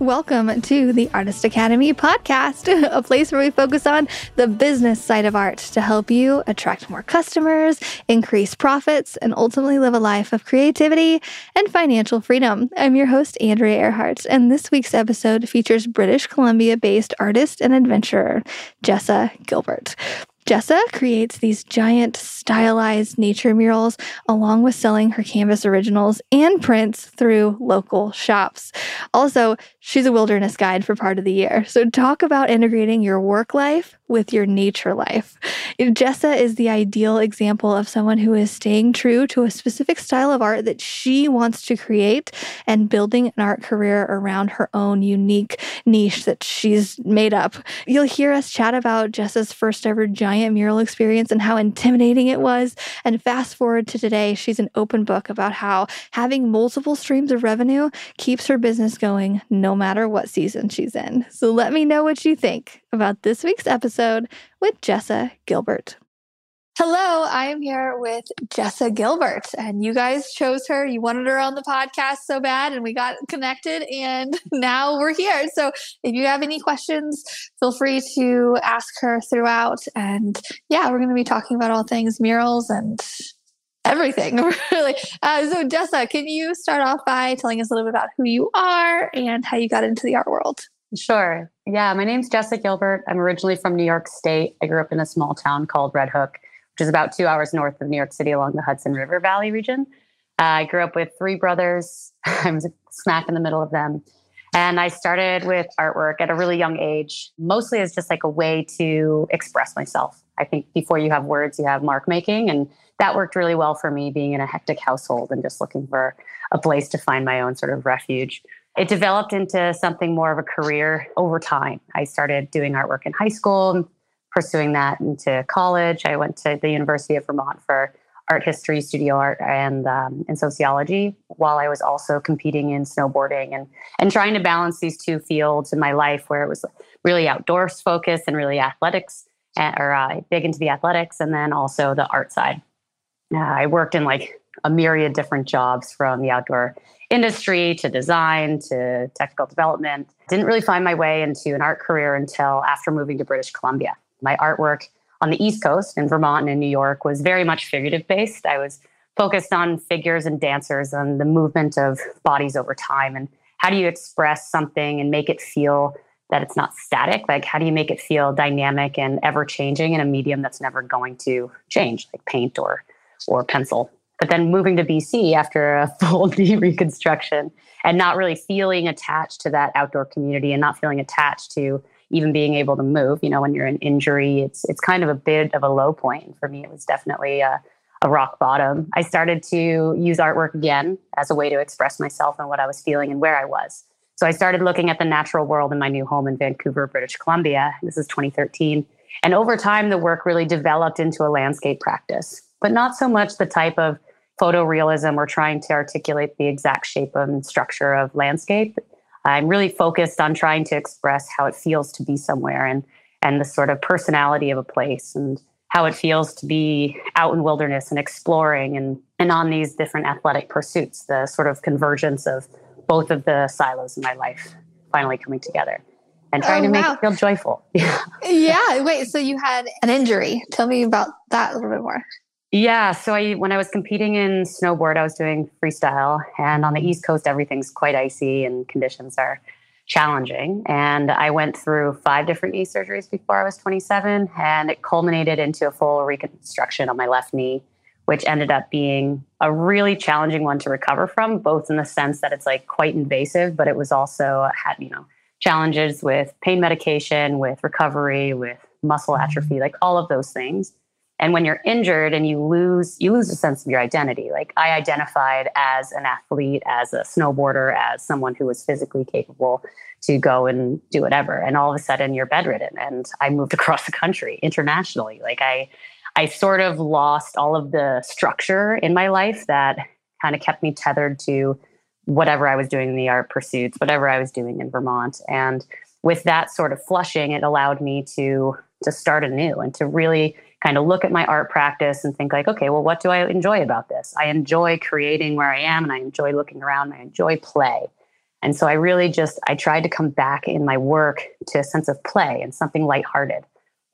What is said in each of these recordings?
Welcome to the Artist Academy podcast, a place where we focus on the business side of art to help you attract more customers, increase profits, and ultimately live a life of creativity and financial freedom. I'm your host, Andrea Earhart, and this week's episode features British Columbia based artist and adventurer Jessa Gilbert. Jessa creates these giant stylized nature murals along with selling her canvas originals and prints through local shops. Also, she's a wilderness guide for part of the year. So, talk about integrating your work life with your nature life. Jessa is the ideal example of someone who is staying true to a specific style of art that she wants to create and building an art career around her own unique niche that she's made up. You'll hear us chat about Jessa's first ever giant mural experience and how intimidating it was. And fast forward to today, she's an open book about how having multiple streams of revenue keeps her business going no matter what season she's in. So let me know what you think about this week's episode with Jessa Gilbert. Hello, I am here with Jessa Gilbert, and you guys chose her. You wanted her on the podcast so bad, and we got connected, and now we're here. So, if you have any questions, feel free to ask her throughout. And yeah, we're going to be talking about all things murals and everything, really. Uh, so, Jessa, can you start off by telling us a little bit about who you are and how you got into the art world? Sure. Yeah, my name's Jessa Gilbert. I'm originally from New York State. I grew up in a small town called Red Hook, which is about two hours north of New York City along the Hudson River Valley region. Uh, I grew up with three brothers. I was smack in the middle of them. And I started with artwork at a really young age, mostly as just like a way to express myself. I think before you have words, you have mark making. And that worked really well for me being in a hectic household and just looking for a place to find my own sort of refuge. It developed into something more of a career over time. I started doing artwork in high school, pursuing that into college. I went to the University of Vermont for art history, studio art, and um, and sociology, while I was also competing in snowboarding and and trying to balance these two fields in my life, where it was really outdoors focused and really athletics, eh, or uh, big into the athletics, and then also the art side. I worked in like a myriad different jobs from the outdoor industry to design to technical development. Didn't really find my way into an art career until after moving to British Columbia. My artwork on the East Coast in Vermont and in New York was very much figurative based. I was focused on figures and dancers and the movement of bodies over time and how do you express something and make it feel that it's not static like how do you make it feel dynamic and ever changing in a medium that's never going to change like paint or or pencil but then moving to BC after a full knee reconstruction and not really feeling attached to that outdoor community and not feeling attached to even being able to move. You know, when you're in injury, it's it's kind of a bit of a low point. For me, it was definitely a, a rock bottom. I started to use artwork again as a way to express myself and what I was feeling and where I was. So I started looking at the natural world in my new home in Vancouver, British Columbia. This is 2013. And over time, the work really developed into a landscape practice, but not so much the type of photorealism or trying to articulate the exact shape and structure of landscape. I'm really focused on trying to express how it feels to be somewhere and and the sort of personality of a place and how it feels to be out in wilderness and exploring and and on these different athletic pursuits, the sort of convergence of both of the silos in my life finally coming together and trying oh, to make wow. it feel joyful. yeah. Wait, so you had an injury. Tell me about that a little bit more. Yeah, so I when I was competing in snowboard, I was doing freestyle, and on the East Coast, everything's quite icy and conditions are challenging. And I went through five different knee surgeries before I was 27, and it culminated into a full reconstruction on my left knee, which ended up being a really challenging one to recover from, both in the sense that it's like quite invasive, but it was also had you know challenges with pain medication, with recovery, with muscle atrophy, like all of those things and when you're injured and you lose you lose a sense of your identity. Like i identified as an athlete as a snowboarder as someone who was physically capable to go and do whatever. And all of a sudden you're bedridden. And i moved across the country internationally. Like i i sort of lost all of the structure in my life that kind of kept me tethered to whatever i was doing in the art pursuits whatever i was doing in vermont. And with that sort of flushing it allowed me to to start anew and to really kind of look at my art practice and think like okay well what do i enjoy about this i enjoy creating where i am and i enjoy looking around and i enjoy play And so I really just I tried to come back in my work to a sense of play and something lighthearted.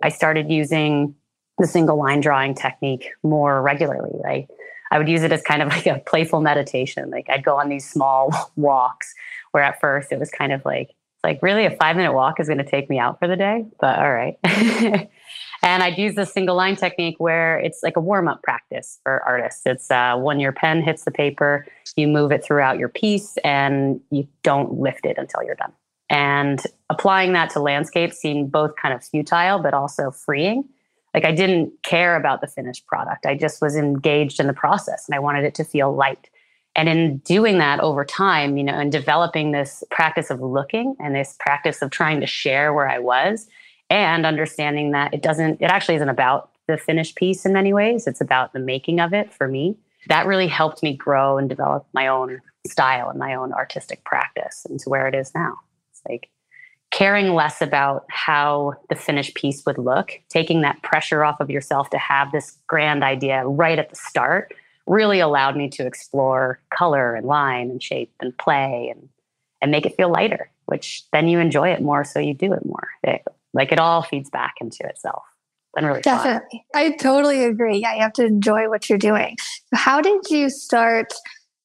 I started using the single line drawing technique more regularly. I I would use it as kind of like a playful meditation. Like I'd go on these small walks where at first it was kind of like it's like really a five minute walk is going to take me out for the day, but all right. and I'd use the single line technique where it's like a warm up practice for artists. It's uh, when your pen hits the paper, you move it throughout your piece and you don't lift it until you're done. And applying that to landscape seemed both kind of futile, but also freeing. Like I didn't care about the finished product. I just was engaged in the process and I wanted it to feel light. And in doing that over time, you know, and developing this practice of looking and this practice of trying to share where I was and understanding that it doesn't, it actually isn't about the finished piece in many ways. It's about the making of it for me. That really helped me grow and develop my own style and my own artistic practice into where it is now. It's like caring less about how the finished piece would look, taking that pressure off of yourself to have this grand idea right at the start really allowed me to explore color and line and shape and play and and make it feel lighter which then you enjoy it more so you do it more it, like it all feeds back into itself. And really definitely. Fun. i totally agree. Yeah you have to enjoy what you're doing. How did you start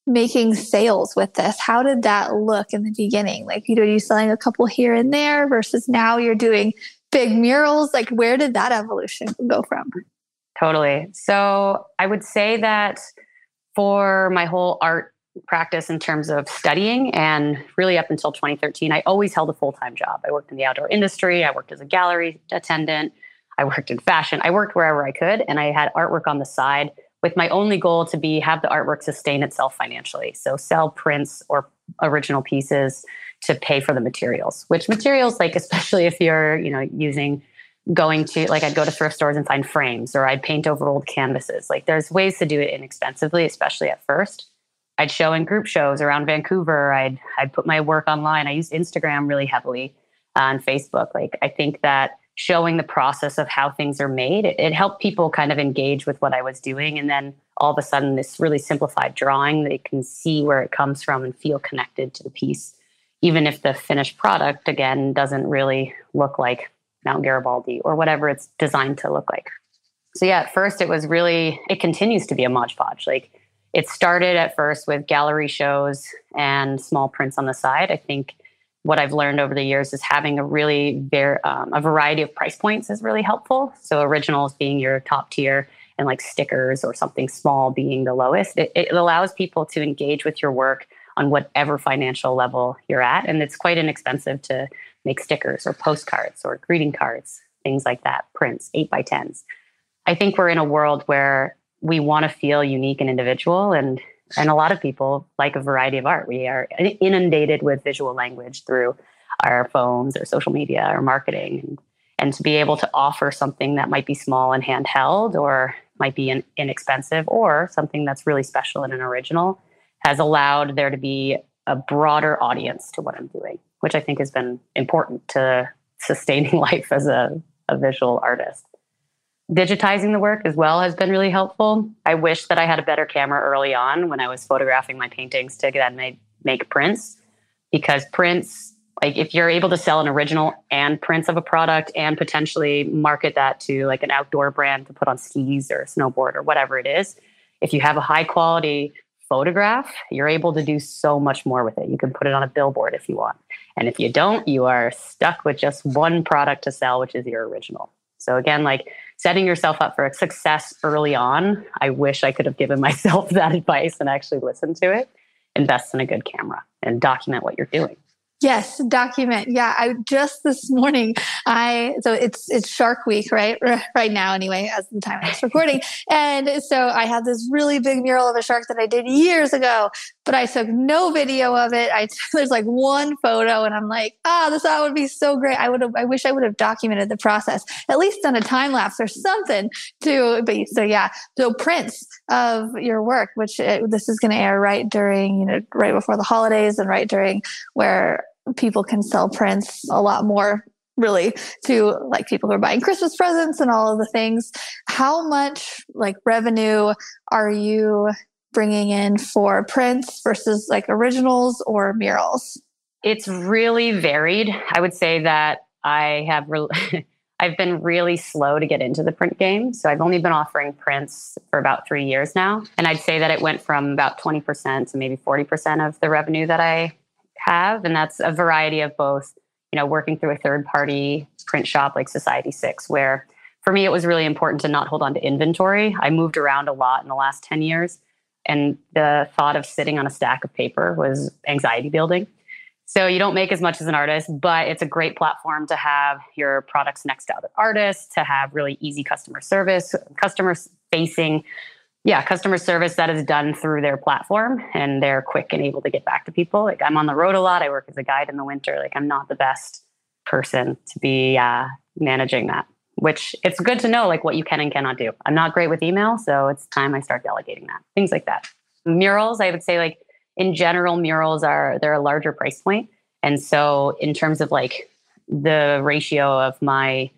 making sales with this? How did that look in the beginning? Like you know you selling a couple here and there versus now you're doing big murals. Like where did that evolution go from? Totally. So I would say that for my whole art practice in terms of studying and really up until 2013, I always held a full time job. I worked in the outdoor industry, I worked as a gallery attendant, I worked in fashion, I worked wherever I could, and I had artwork on the side with my only goal to be have the artwork sustain itself financially. So sell prints or original pieces to pay for the materials, which materials like especially if you're, you know, using going to like I'd go to thrift stores and find frames or I'd paint over old canvases. Like there's ways to do it inexpensively, especially at first. I'd show in group shows around Vancouver. I'd I'd put my work online. I used Instagram really heavily uh, on Facebook. Like I think that showing the process of how things are made, it, it helped people kind of engage with what I was doing. And then all of a sudden this really simplified drawing, they can see where it comes from and feel connected to the piece. Even if the finished product again doesn't really look like Mount Garibaldi or whatever it's designed to look like. So yeah, at first it was really it continues to be a Mod Podge. Like it started at first with gallery shows and small prints on the side. I think what I've learned over the years is having a really um, a variety of price points is really helpful. So originals being your top tier and like stickers or something small being the lowest. It, it allows people to engage with your work on whatever financial level you're at, and it's quite inexpensive to make stickers or postcards or greeting cards, things like that, prints, eight by tens. I think we're in a world where we want to feel unique and individual and and a lot of people like a variety of art. We are inundated with visual language through our phones or social media or marketing. And, and to be able to offer something that might be small and handheld or might be in, inexpensive or something that's really special and an original has allowed there to be a broader audience to what I'm doing which I think has been important to sustaining life as a, a visual artist. Digitizing the work as well has been really helpful. I wish that I had a better camera early on when I was photographing my paintings to then make, make prints because prints like if you're able to sell an original and prints of a product and potentially market that to like an outdoor brand to put on skis or snowboard or whatever it is if you have a high quality photograph you're able to do so much more with it you can put it on a billboard if you want and if you don't, you are stuck with just one product to sell, which is your original. So again, like setting yourself up for success early on, I wish I could have given myself that advice and actually listened to it. Invest in a good camera and document what you're doing. Yes, document. Yeah, I just this morning I so it's it's Shark Week, right? Right now anyway, as the time of this recording. and so I had this really big mural of a shark that I did years ago, but I took no video of it. I there's like one photo and I'm like, "Ah, oh, this that would be so great. I would have I wish I would have documented the process. At least done a time lapse or something to but so yeah. So prints of your work, which it, uh, this is going to air right during, you know, right before the holidays and right during where people can sell prints a lot more really to like people who are buying christmas presents and all of the things how much like revenue are you bringing in for prints versus like originals or murals It's really varied. I would say that I have re- I've been really slow to get into the print game. So I've only been offering prints for about three years now. And I'd say that it went from about 20% to maybe 40% of the revenue that I have. And that's a variety of both, you know, working through a third party print shop like Society6, where for me it was really important to not hold on to inventory. I moved around a lot in the last 10 years. And the thought of sitting on a stack of paper was anxiety building. So you don't make as much as an artist, but it's a great platform to have your products next to other artists, to have really easy customer service, customer facing, yeah, customer service that is done through their platform and they're quick and able to get back to people. Like I'm on the road a lot. I work as a guide in the winter. Like I'm not the best person to be uh, managing that, which it's good to know like what you can and cannot do. I'm not great with email, so it's time I start delegating that. Things like that. Murals, I would say like in general, murals are they're a larger price point, and so in terms of like the ratio of my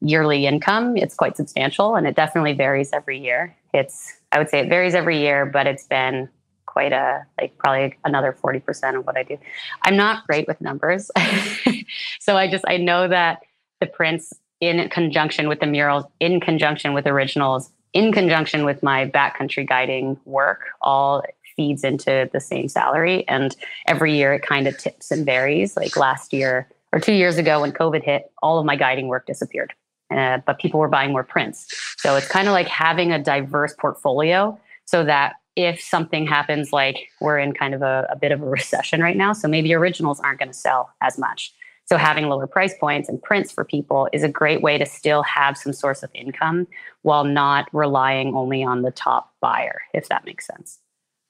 yearly income, it's quite substantial, and it definitely varies every year. It's I would say it varies every year, but it's been quite a like probably another 40% of what I do. I'm not great with numbers. so I just I know that the prints in conjunction with the murals, in conjunction with originals, in conjunction with my backcountry guiding work, all feeds into the same salary. And every year it kind of tips and varies. Like last year or two years ago when COVID hit, all of my guiding work disappeared. Uh, but people were buying more prints. So it's kind of like having a diverse portfolio so that if something happens, like we're in kind of a, a bit of a recession right now, so maybe originals aren't going to sell as much. So having lower price points and prints for people is a great way to still have some source of income while not relying only on the top buyer, if that makes sense.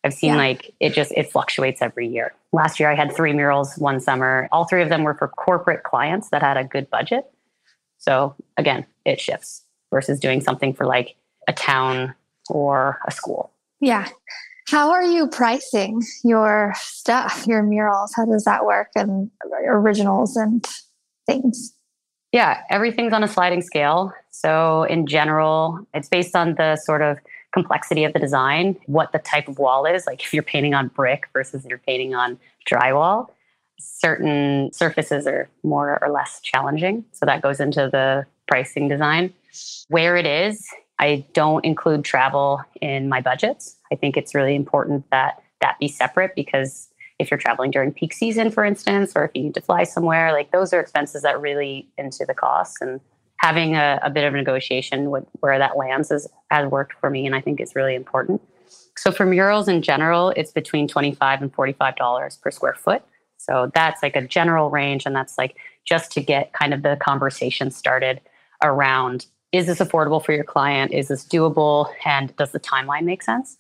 I've seen yeah. like it just it fluctuates every year. Last year I had three murals one summer. All three of them were for corporate clients that had a good budget. So again, it shifts versus doing something for like a town or a school. Yeah. How are you pricing your stuff, your murals? How does that work and originals and things? Yeah, everything's on a sliding scale. So in general, it's based on the sort of complexity of the design, what the type of wall is. Like if you're painting on brick versus you're painting on drywall, certain surfaces are more or less challenging. So that goes into the pricing design. Where it is, I don't include travel in my budgets. I think it's really important that that be separate because if you're traveling during peak season, for instance, or if you need to fly somewhere, like those are expenses that really into the costs. And having a, a bit of negotiation with where that lands is, has worked for me and I think it's really important. So for murals in general, it's between 25 and $45 per square foot. So that's like a general range. And that's like just to get kind of the conversation started around is this affordable for your client? Is this doable? And does the timeline make sense?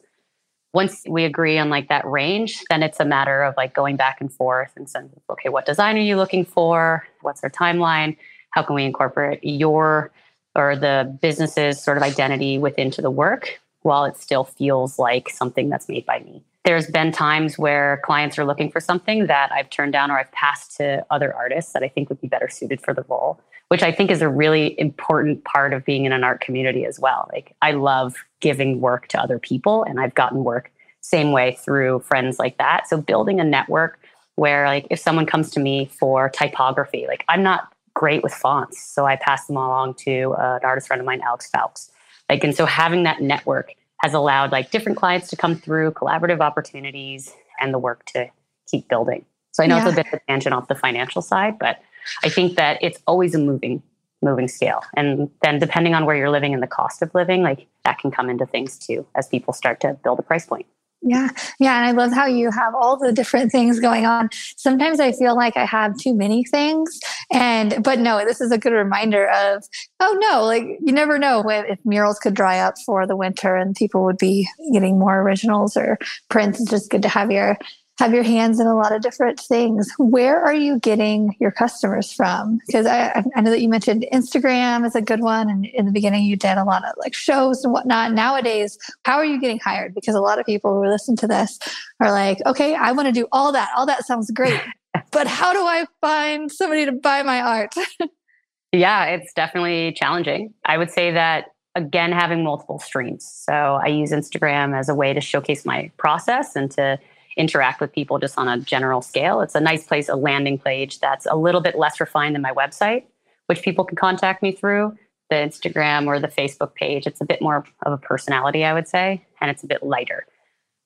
Once we agree on like that range, then it's a matter of like going back and forth and saying, okay, what design are you looking for? What's their timeline? how can we incorporate your or the business's sort of identity within to the work while it still feels like something that's made by me there's been times where clients are looking for something that I've turned down or I've passed to other artists that I think would be better suited for the role, which I think is a really important part of being in an art community as well. Like I love giving work to other people and I've gotten work same way through friends like that. So building a network where like if someone comes to me for typography, like I'm not great with fonts. So I pass them along to uh, an artist friend of mine, Alex Fowles. Like, and so having that network has allowed like different clients to come through, collaborative opportunities, and the work to keep building. So I know yeah. it's a bit of a tangent off the financial side, but I think that it's always a moving moving scale. And then depending on where you're living and the cost of living, like that can come into things too as people start to build a price point. Yeah. Yeah. And I love how you have all the different things going on. Sometimes I feel like I have too many things. And, but no, this is a good reminder of, oh no, like you never know if murals could dry up for the winter and people would be getting more originals or prints. It's just good to have your have your hands in a lot of different things. Where are you getting your customers from? Because I, I know that you mentioned Instagram is a good one. And in the beginning, you did a lot of like shows and whatnot. Nowadays, how are you getting hired? Because a lot of people who listen to this are like, okay, I want to do all that. All that sounds great. but how do I find somebody to buy my art? yeah, it's definitely challenging. I would say that again, having multiple streams. So I use Instagram as a way to showcase my process and to interact with people just on a general scale. It's a nice place, a landing page that's a little bit less refined than my website, which people can contact me through the Instagram or the Facebook page. It's a bit more of a personality, I would say, and it's a bit lighter.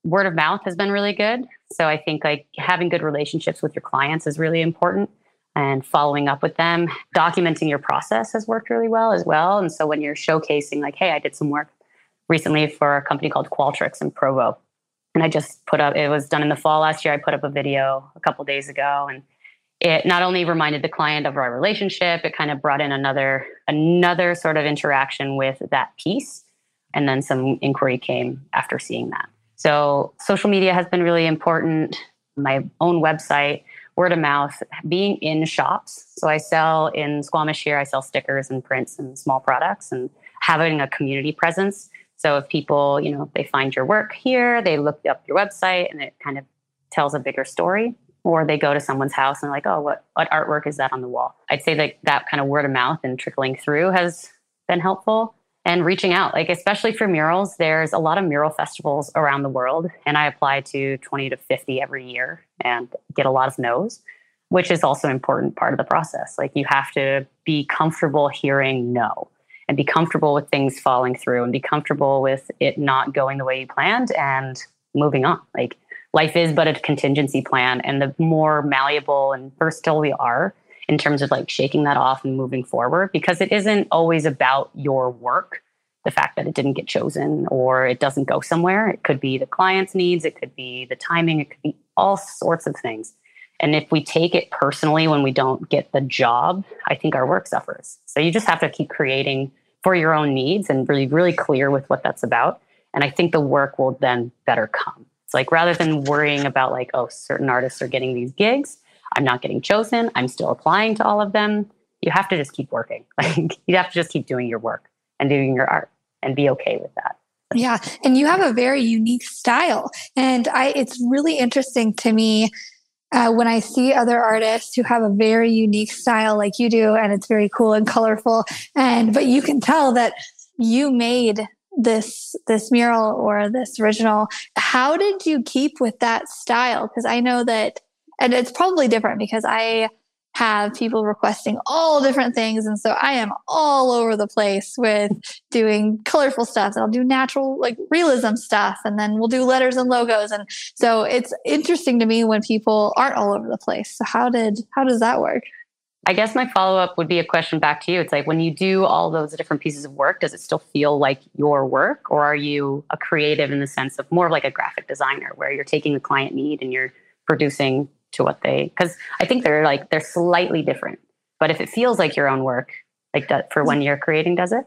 Word of mouth has been really good. So I think like having good relationships with your clients is really important and following up with them, documenting your process has worked really well as well. And so when you're showcasing like, hey, I did some work recently for a company called Qualtrics in Provo. And I just put up it was done in the fall last year. I put up a video a couple days ago and it not only reminded the client of our relationship it kind of brought in another another sort of interaction with that piece and then some inquiry came after seeing that so social media has been really important my own website word of mouth being in shops so i sell in squamish here i sell stickers and prints and small products and having a community presence so if people you know if they find your work here they look up your website and it kind of tells a bigger story or they go to someone's house and like, oh, what, what artwork is that on the wall? I'd say that that kind of word of mouth and trickling through has been helpful and reaching out, like especially for murals, there's a lot of mural festivals around the world. And I apply to 20 to 50 every year and get a lot of no's, which is also an important part of the process. Like you have to be comfortable hearing no and be comfortable with things falling through and be comfortable with it not going the way you planned and moving on. Like life is but a contingency plan. And the more malleable and versatile we are in terms of like shaking that off and moving forward, because it isn't always about your work, the fact that it didn't get chosen or it doesn't go somewhere. It could be the client's needs, it could be the timing, it could be all sorts of things. And if we take it personally when we don't get the job, I think our work suffers. So you just have to keep creating for your own needs and really, really clear with what that's about. And I think the work will then better come. It's like rather than worrying about like, oh, certain artists are getting these gigs, I'm not getting chosen, I'm still applying to all of them. You have to just keep working. Like you have to just keep doing your work and doing your art and be okay with that. Yeah, and you have a very unique style, and I it's really interesting to me uh, when I see other artists who have a very unique style like you do, and it's very cool and colorful, and but you can tell that you made this this mural or this original how did you keep with that style? Because i know that and it's probably different because i have people requesting all different things. And so i am all over the place with doing colorful stuff. I'll do natural like realism stuff. And then we'll do letters and logos. And so it's interesting to me when people aren't all over the place. So how did how does that work? I guess my follow up would be a question back to you. It's like when you do all those different pieces of work, does it still feel like your work, or are you a creative in the sense of more like a graphic designer, where you're taking the client need and you're producing to what they? Because I think they're like they're slightly different. But if it feels like your own work, like that for when you're creating, does it?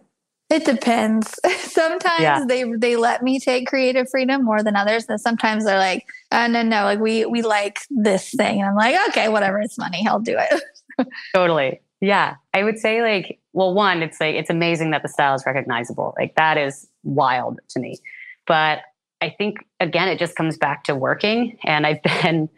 It depends. sometimes yeah. they they let me take creative freedom more than others. And sometimes they're like, oh, no, no, like we we like this thing. And I'm like, okay, whatever, it's money, I'll do it. totally. Yeah. I would say like, well, one, it's like it's amazing that the style is recognizable. Like that is wild to me. But I think again, it just comes back to working. And I've been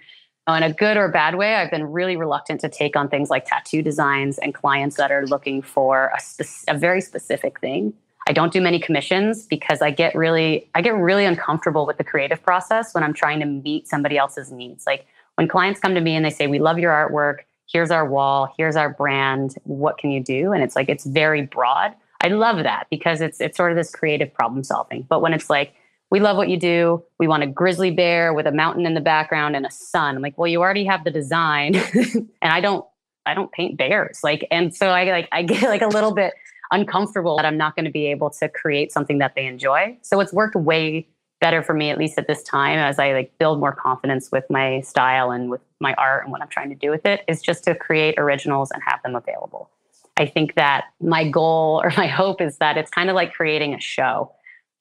in a good or bad way, I've been really reluctant to take on things like tattoo designs and clients that are looking for a, spe- a very specific thing. I don't do many commissions because I get really I get really uncomfortable with the creative process when I'm trying to meet somebody else's needs. Like when clients come to me and they say, "We love your artwork here's our wall, here's our brand, what can you do? And it's like it's very broad. I love that because it's it's sort of this creative problem solving. But when it's like, we love what you do, we want a grizzly bear with a mountain in the background and a sun. I'm like, well, you already have the design. and I don't I don't paint bears. Like, and so I like I get like a little bit uncomfortable that I'm not going to be able to create something that they enjoy. So it's worked way better for me at least at this time as i like build more confidence with my style and with my art and what i'm trying to do with it is just to create originals and have them available i think that my goal or my hope is that it's kind of like creating a show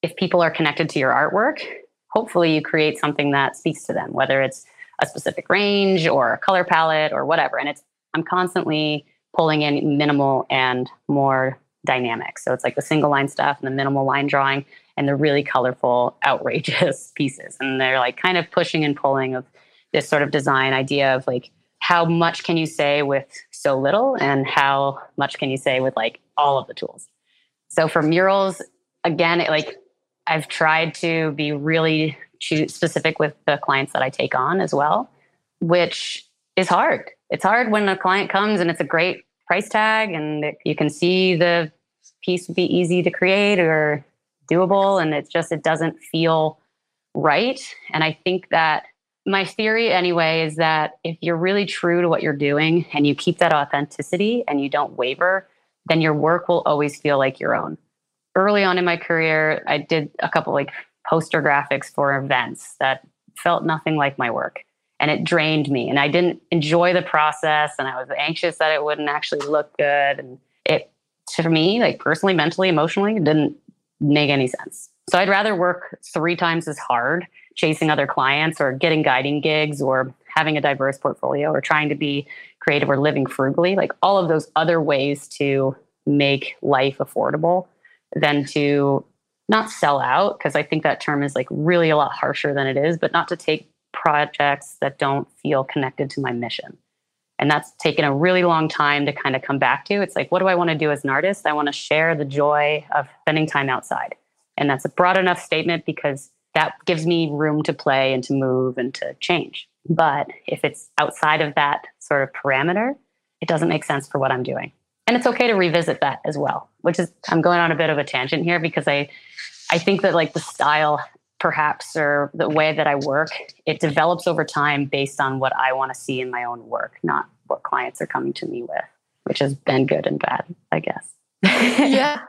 if people are connected to your artwork hopefully you create something that speaks to them whether it's a specific range or a color palette or whatever and it's i'm constantly pulling in minimal and more dynamic so it's like the single line stuff and the minimal line drawing and the really colorful, outrageous pieces. And they're like kind of pushing and pulling of this sort of design idea of like how much can you say with so little and how much can you say with like all of the tools. So for murals, again, it, like I've tried to be really specific with the clients that I take on as well, which is hard. It's hard when a client comes and it's a great price tag and you can see the piece would be easy to create or doable and it's just it doesn't feel right. And I think that my theory anyway is that if you're really true to what you're doing and you keep that authenticity and you don't waver, then your work will always feel like your own. Early on in my career, I did a couple like poster graphics for events that felt nothing like my work and it drained me and I didn't enjoy the process and I was anxious that it wouldn't actually look good and it to me like personally mentally emotionally didn't make any sense. So I'd rather work 3 times as hard chasing other clients or getting guiding gigs or having a diverse portfolio or trying to be creative or living frugally, like all of those other ways to make life affordable than to not sell out because I think that term is like really a lot harsher than it is, but not to take projects that don't feel connected to my mission. And that's taken a really long time to kind of come back to. It's like, what do I want to do as an artist? I want to share the joy of spending time outside. And that's a broad enough statement because that gives me room to play and to move and to change. But if it's outside of that sort of parameter, it doesn't make sense for what I'm doing. And it's okay to revisit that as well, which is I'm going on a bit of a tangent here because I I think that like the style perhaps or the way that I work, it develops over time based on what I want to see in my own work, not what clients are coming to me with, which has been good and bad, I guess. yeah.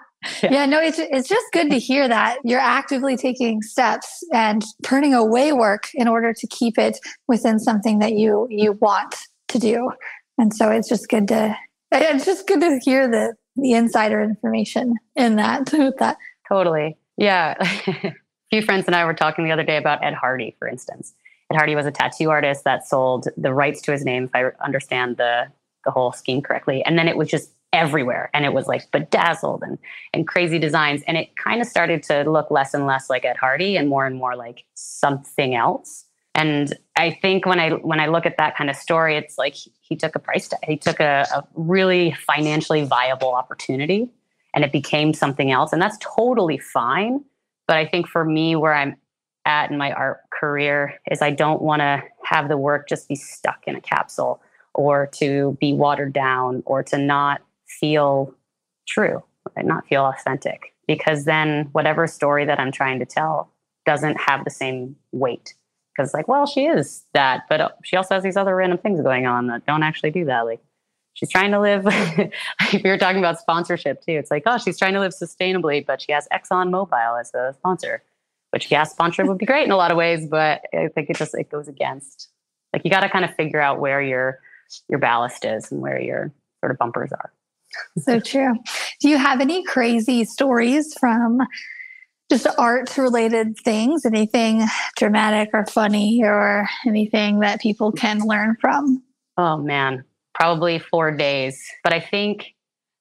Yeah. yeah, no, it's it's just good to hear that you're actively taking steps and turning away work in order to keep it within something that you you want to do. And so it's just good to it's just good to hear the the insider information in that with that. Totally. Yeah. a few friends and I were talking the other day about Ed Hardy, for instance. Ed Hardy was a tattoo artist that sold the rights to his name, if I understand the the whole scheme correctly. And then it was just everywhere and it was like bedazzled and and crazy designs and it kind of started to look less and less like Ed Hardy and more and more like something else and I think when I when I look at that kind of story it's like he, took a price he took a, a really financially viable opportunity and it became something else and that's totally fine but I think for me where I'm at in my art career is I don't want to have the work just be stuck in a capsule or to be watered down or to not feel true, and not feel authentic. Because then whatever story that I'm trying to tell doesn't have the same weight. Because like, well, she is that, but uh, she also has these other random things going on that don't actually do that. Like, she's trying to live. if you're talking about sponsorship too, it's like, oh, she's trying to live sustainably, but she has Exxon Mobil as a sponsor, which gas sponsorship would be great in a lot of ways, but I think it just it goes against. Like, you got to kind of figure out where your your ballast is and where your sort of bumpers are so true. Do you have any crazy stories from just art related things? Anything dramatic or funny or anything that people can learn from? Oh, man. Probably four days. But I think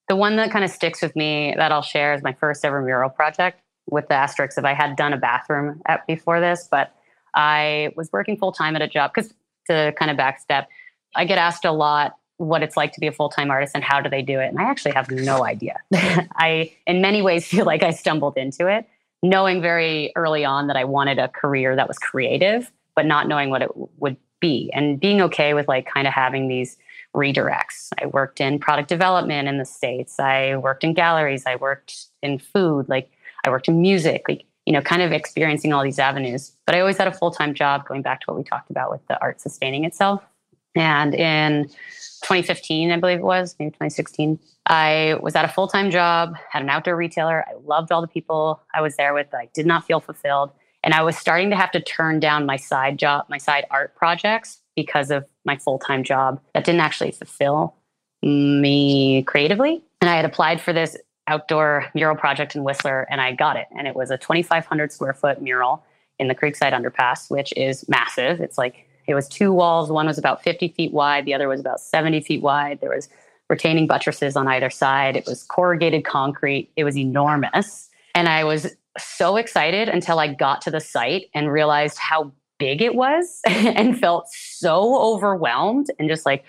the one that kind of sticks with me that I'll share is my first ever mural project with the asterisk if I had done a bathroom at, before this, but I was working full time at a job because to kind of backstep, I get asked a lot what it's like to be a full-time artist and how do they do it and i actually have no idea i in many ways feel like i stumbled into it knowing very early on that i wanted a career that was creative but not knowing what it would be and being okay with like kind of having these redirects. I worked in product development in the states. I worked in galleries. I worked in food. Like i worked in music like you know kind of experiencing all these avenues. But i always had a full-time job going back to what we talked about with the art sustaining itself and in 2015, I believe it was, maybe 2016, I was at a full time job, had an outdoor retailer. I loved all the people I was there with, but I did not feel fulfilled. And I was starting to have to turn down my side job, my side art projects because of my full time job that didn't actually fulfill me creatively. And I had applied for this outdoor mural project in Whistler and I got it. And it was a 2,500 square foot mural in the Creekside Underpass, which is massive. It's like it was two walls. One was about 50 feet wide. The other was about 70 feet wide. There was retaining buttresses on either side. It was corrugated concrete. It was enormous. And I was so excited until I got to the site and realized how big it was and felt so overwhelmed and just like,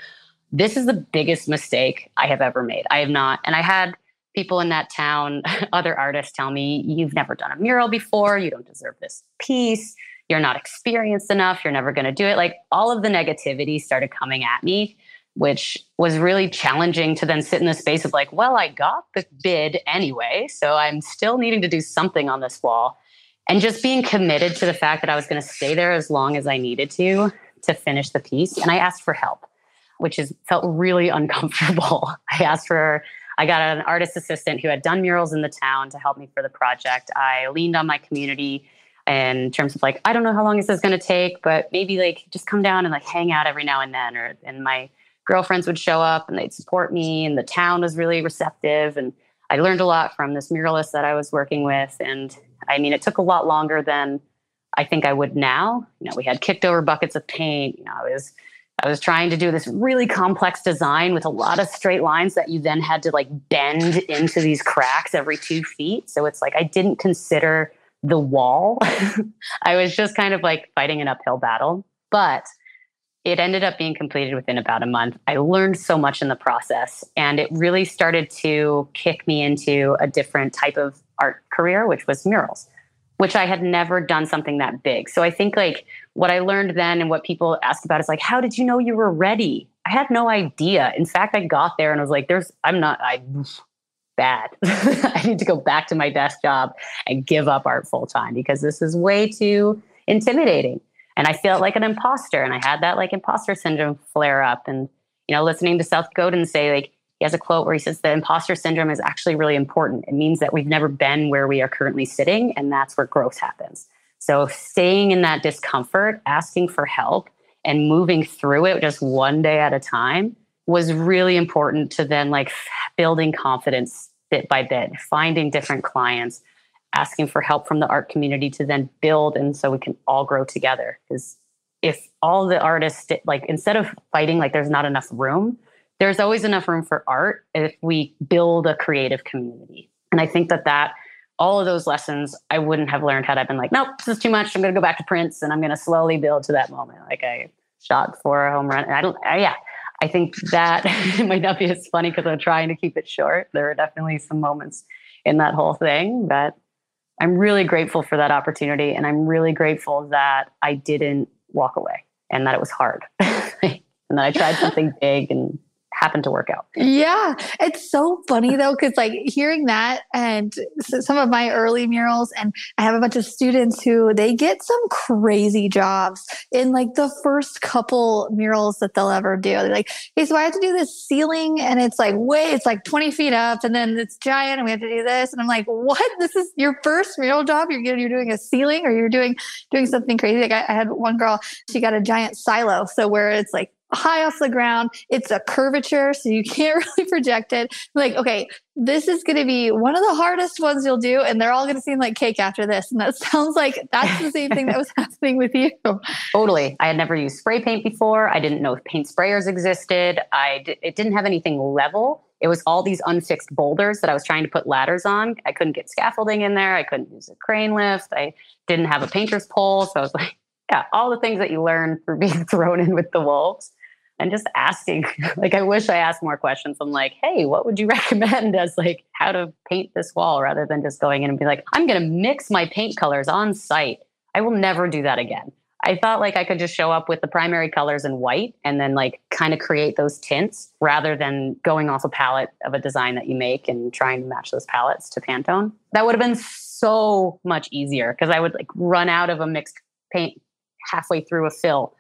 this is the biggest mistake I have ever made. I have not. And I had people in that town, other artists tell me, you've never done a mural before. You don't deserve this piece you're not experienced enough, you're never going to do it. Like all of the negativity started coming at me, which was really challenging to then sit in the space of like, well, I got the bid anyway, so I'm still needing to do something on this wall. And just being committed to the fact that I was going to stay there as long as I needed to to finish the piece. And I asked for help, which is felt really uncomfortable. I asked for I got an artist assistant who had done murals in the town to help me for the project. I leaned on my community in terms of like, I don't know how long this is going to take, but maybe like just come down and like hang out every now and then. Or and my girlfriends would show up and they'd support me, and the town was really receptive. And I learned a lot from this muralist that I was working with. And I mean, it took a lot longer than I think I would now. You know, we had kicked over buckets of paint. You know, I was I was trying to do this really complex design with a lot of straight lines that you then had to like bend into these cracks every two feet. So it's like I didn't consider the wall. I was just kind of like fighting an uphill battle. But it ended up being completed within about a month. I learned so much in the process, and it really started to kick me into a different type of art career, which was murals which I had never done something that big. So I think like what I learned then and what people ask about is like, how did you know you were ready? I had no idea. In fact, I got there and I was like, there's, I'm not, I, bad. I need to go back to my desk job and give up art full time because this is way too intimidating. And I felt like an imposter. And I had that like imposter syndrome flare up. And, you know, listening to Seth Godin say, like, he has a quote where he says the imposter syndrome is actually really important. It means that we've never been where we are currently sitting, and that's where growth happens. So, staying in that discomfort, asking for help, and moving through it just one day at a time was really important to then like building confidence bit by bit, finding different clients, asking for help from the art community to then build and so we can all grow together. Because if all the artists like instead of fighting like there's not enough room, there's always enough room for art if we build a creative community. And I think that that all of those lessons I wouldn't have learned had I been like, nope, this is too much. I'm going to go back to prints and I'm going to slowly build to that moment. Like I shot for a home run. I don't, I, yeah, I think that might not be as funny because I'm trying to keep it short. There are definitely some moments in that whole thing, but I'm really grateful for that opportunity. And I'm really grateful that I didn't walk away and that it was hard and that I tried something big and happened to work out. Yeah. It's so funny though, because like hearing that and some of my early murals, and I have a bunch of students who they get some crazy jobs in like the first couple murals that they'll ever do. They're like, hey, so I have to do this ceiling and it's like, wait, it's like 20 feet up and then it's giant and we have to do this. And I'm like, what? This is your first mural job? You're, you're doing a ceiling or you're doing, doing something crazy. Like I, I had one girl, she got a giant silo. So where it's like high off the ground. It's a curvature, so you can't really project it. Like, okay, this is going to be one of the hardest ones you'll do, and they're all going to seem like cake after this. And that sounds like that's the same thing that was happening with you. Totally. I had never used spray paint before. I didn't know if paint sprayers existed. I d- it didn't have anything level. It was all these unfixed boulders that I was trying to put ladders on. I couldn't get scaffolding in there. I couldn't use a crane lift. I didn't have a painter's pole. So I was like, yeah, all the things that you learn for being thrown in with the wolves and just asking like i wish i asked more questions. I'm like hey what would you recommend as like how to paint this wall? Rather than just going in and be like i'm going to mix my paint colors on site. I will never do that again. I thought like i could just show up with the primary colors in white and then like kind of create those tints rather than going off a palette of a design that you make and trying to match those palettes to pantone. That would have been so much easier because i would like run out of a mixed paint halfway through a fill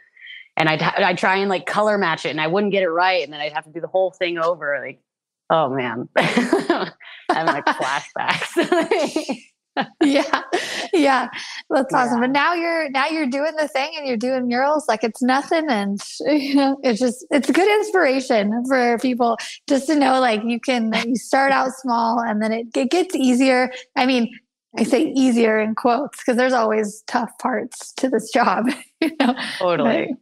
and I'd I'd try and like color match it, and I wouldn't get it right, and then I'd have to do the whole thing over. Like, oh man, I'm like flashbacks. yeah, yeah, that's yeah. awesome. But now you're now you're doing the thing, and you're doing murals like it's nothing, and you know, it's just it's good inspiration for people just to know like you can you start out small, and then it, it gets easier. I mean, I say easier in quotes because there's always tough parts to this job. You know? Totally.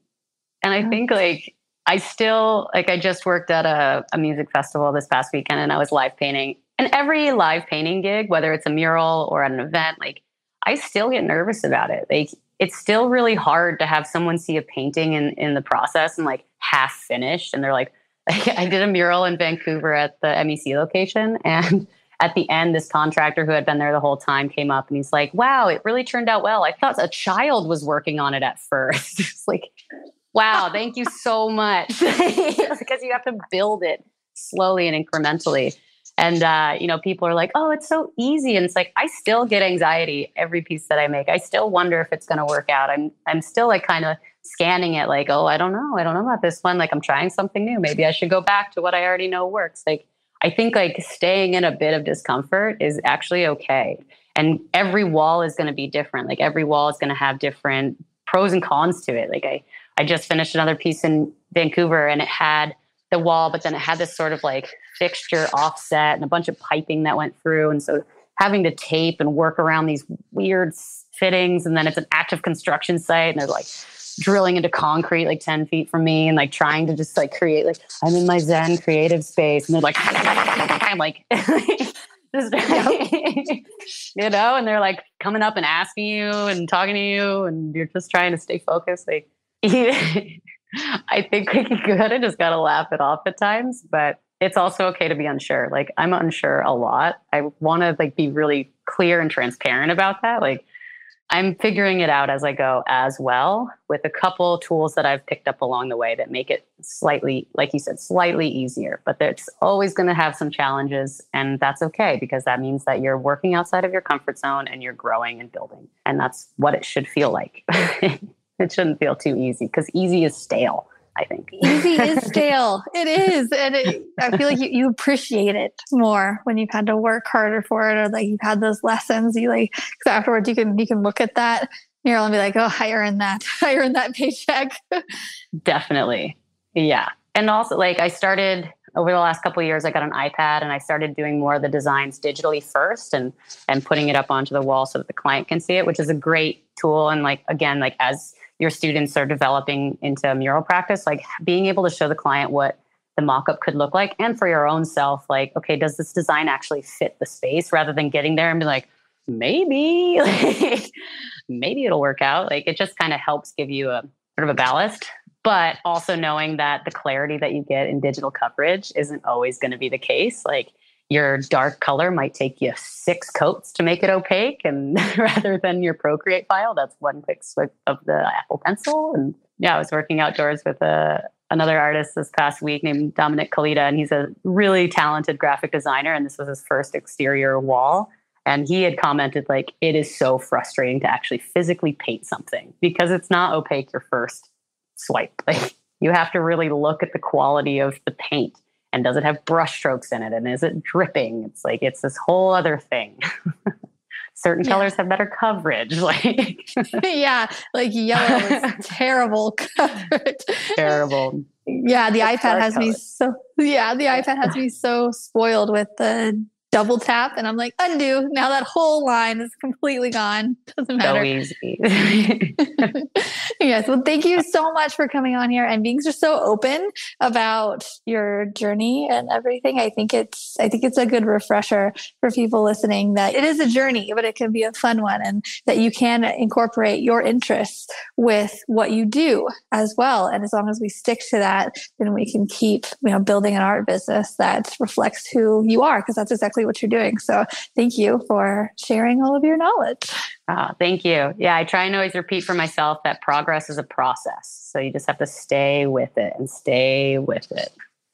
And I think like I still like I just worked at a, a music festival this past weekend and I was live painting. And every live painting gig, whether it's a mural or at an event, like I still get nervous about it. Like it's still really hard to have someone see a painting in, in the process and like half finished. And they're like, I did a mural in Vancouver at the MEC location and at the end, this contractor who had been there the whole time came up and he's like, wow, it really turned out well. I thought a child was working on it at first. it's like, wow, thank you so much. because you have to build it slowly and incrementally. And uh, you know, people are like, "Oh, it's so easy," and it's like I still get anxiety every piece that I make. I still wonder if it's going to work out. I'm I'm still like kind of scanning it, like, "Oh, I don't know, I don't know about this one. Like, I'm trying something new. Maybe I should go back to what I already know works." Like, I think like staying in a bit of discomfort is actually okay. And every wall is going to be different. Like every wall is going to have different pros and cons to it. Like I I just finished another piece in Vancouver and it had the wall, but then it had this sort of like fixture offset and a bunch of piping that went through. And so having to tape and work around these weird fittings. And then it's an active construction site and they're like drilling into concrete like 10 feet from me and like trying to just like create, like, I'm in my Zen creative space. And they're like, I'm like, just, you know, and they're like coming up and asking you and talking to you, and you're just trying to stay focused. Like, I think we kind of just gotta laugh it off at times, but it's also okay to be unsure. Like I'm unsure a lot. I want to like be really clear and transparent about that. Like I'm figuring it out as I go as well with a couple tools that I've picked up along the way that make it slightly, like you said, slightly easier. But it's always going to have some challenges, and that's okay because that means that you're working outside of your comfort zone and you're growing and building. And that's what it should feel like. it shouldn't feel too easy because easy is stale. I think easy is stale. It is, and it, I feel like you, you appreciate it more when you've had to work harder for it, or like you've had those lessons. You like because afterwards you can you can look at that mural and be like, oh, I earned that. I earned that paycheck. Definitely, yeah. And also, like I started over the last couple years, I got an iPad and I started doing more of the designs digitally first and and putting it up onto the wall so that the client can see it, which is a great tool. And like again, like as your students are developing into mural practice, like being able to show the client what the mock-up could look like and for your own self like okay does this design actually fit the space? Rather than getting there and be like maybe like, maybe it'll work out. Like it just kind of helps give you a sort of a ballast. But also knowing that the clarity that you get in digital coverage isn't always going to be the case like your dark color might take you six coats to make it opaque and rather than your procreate file that's one quick swipe of the apple pencil. And yeah i was working outdoors with a another artist this past week named dominic kalita and he's a really talented graphic designer and this was his first exterior wall. And he had commented like it is so frustrating to actually physically paint something because it's not opaque your first swipe. Like you have to really look at the quality of the paint and does it have brush strokes in it and is it dripping? It's like it's this whole other thing. Certain yeah. colors have better coverage like yeah like yellow is terrible coverage. Terrible. Yeah the ipad has colors. me so yeah the ipad has me so spoiled with the double tap and I'm like, undo. Now that whole line is completely gone. Doesn't matter. So easy. yes. Well, thank you so much for coming on here and being just so open about your journey and everything. I think it's I think it's a good refresher for people listening that it is a journey, but it can be a fun one and that you can incorporate your interests with what you do as well. And as long as we stick to that, then we can keep, you know, building an art business that reflects who you are, because that's exactly exactly what you're doing. So thank you for sharing all of your knowledge. Oh, thank you. Yeah, I try and always repeat for myself that progress is a process. So you just have to stay with it and stay with it.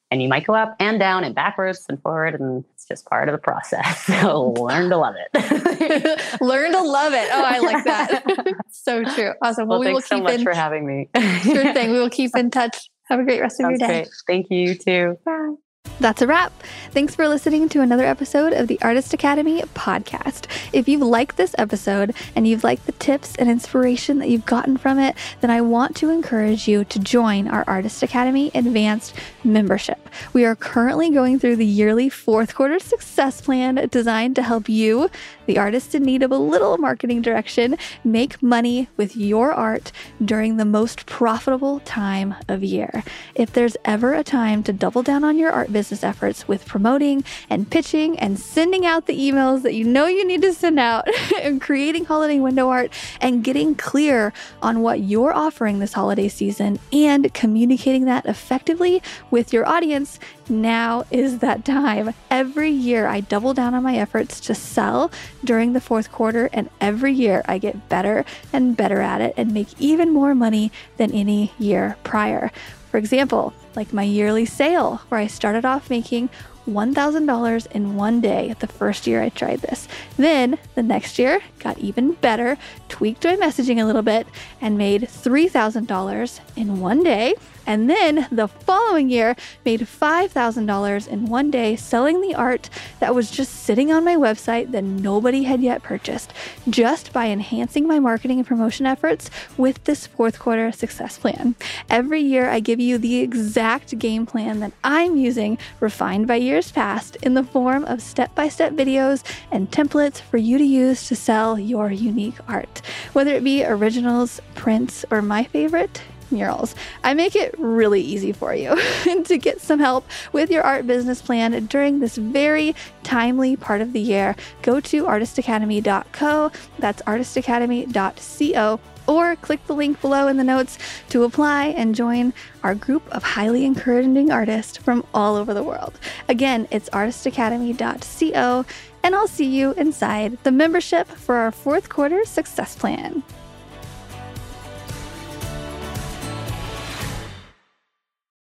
And you might go up and down and backwards and forward, and it's just part of the process. So learn to love it. learn to love it. Oh, I like that. so true. Awesome. Well, well we will keep so much in, for having me. sure thing. We will keep in touch. Have a great rest Sounds of your day. Great. Thank you, you too. Bye. That's a wrap. Thanks for listening to another episode of the Artist Academy podcast. If you've liked this episode and you've liked the tips and inspiration that you've gotten from it, then I want to encourage you to join our Artist Academy Advanced membership. We are currently going through the yearly fourth quarter success plan designed to help you the artist in need of a little marketing direction. Make money with your art during the most profitable time of year. If there's ever a time to double down on your art business efforts with promoting and pitching and sending out the emails that you know you need to send out and creating holiday window art and getting clear on what you're offering this holiday season and communicating that effectively with your audience, now is that time. Every year I double down on my efforts to sell during the fourth quarter, and every year I get better and better at it and make even more money than any year prior. For example, like my yearly sale, where I started off making $1,000 in one day the first year I tried this. Then the next year got even better, tweaked my messaging a little bit, and made $3,000 in one day. And then the following year, made $5,000 in one day selling the art that was just sitting on my website that nobody had yet purchased, just by enhancing my marketing and promotion efforts with this fourth quarter success plan. Every year, I give you the exact game plan that I'm using, refined by years past, in the form of step by step videos and templates for you to use to sell your unique art. Whether it be originals, prints, or my favorite, murals. I make it really easy for you to get some help with your art business plan during this very timely part of the year. Go to artistacademy.co. That's artistacademy.co or click the link below in the notes to apply and join our group of highly encouraging artists from all over the world. Again, it's artistacademy.co, and I'll see you inside the membership for our fourth quarter success plan.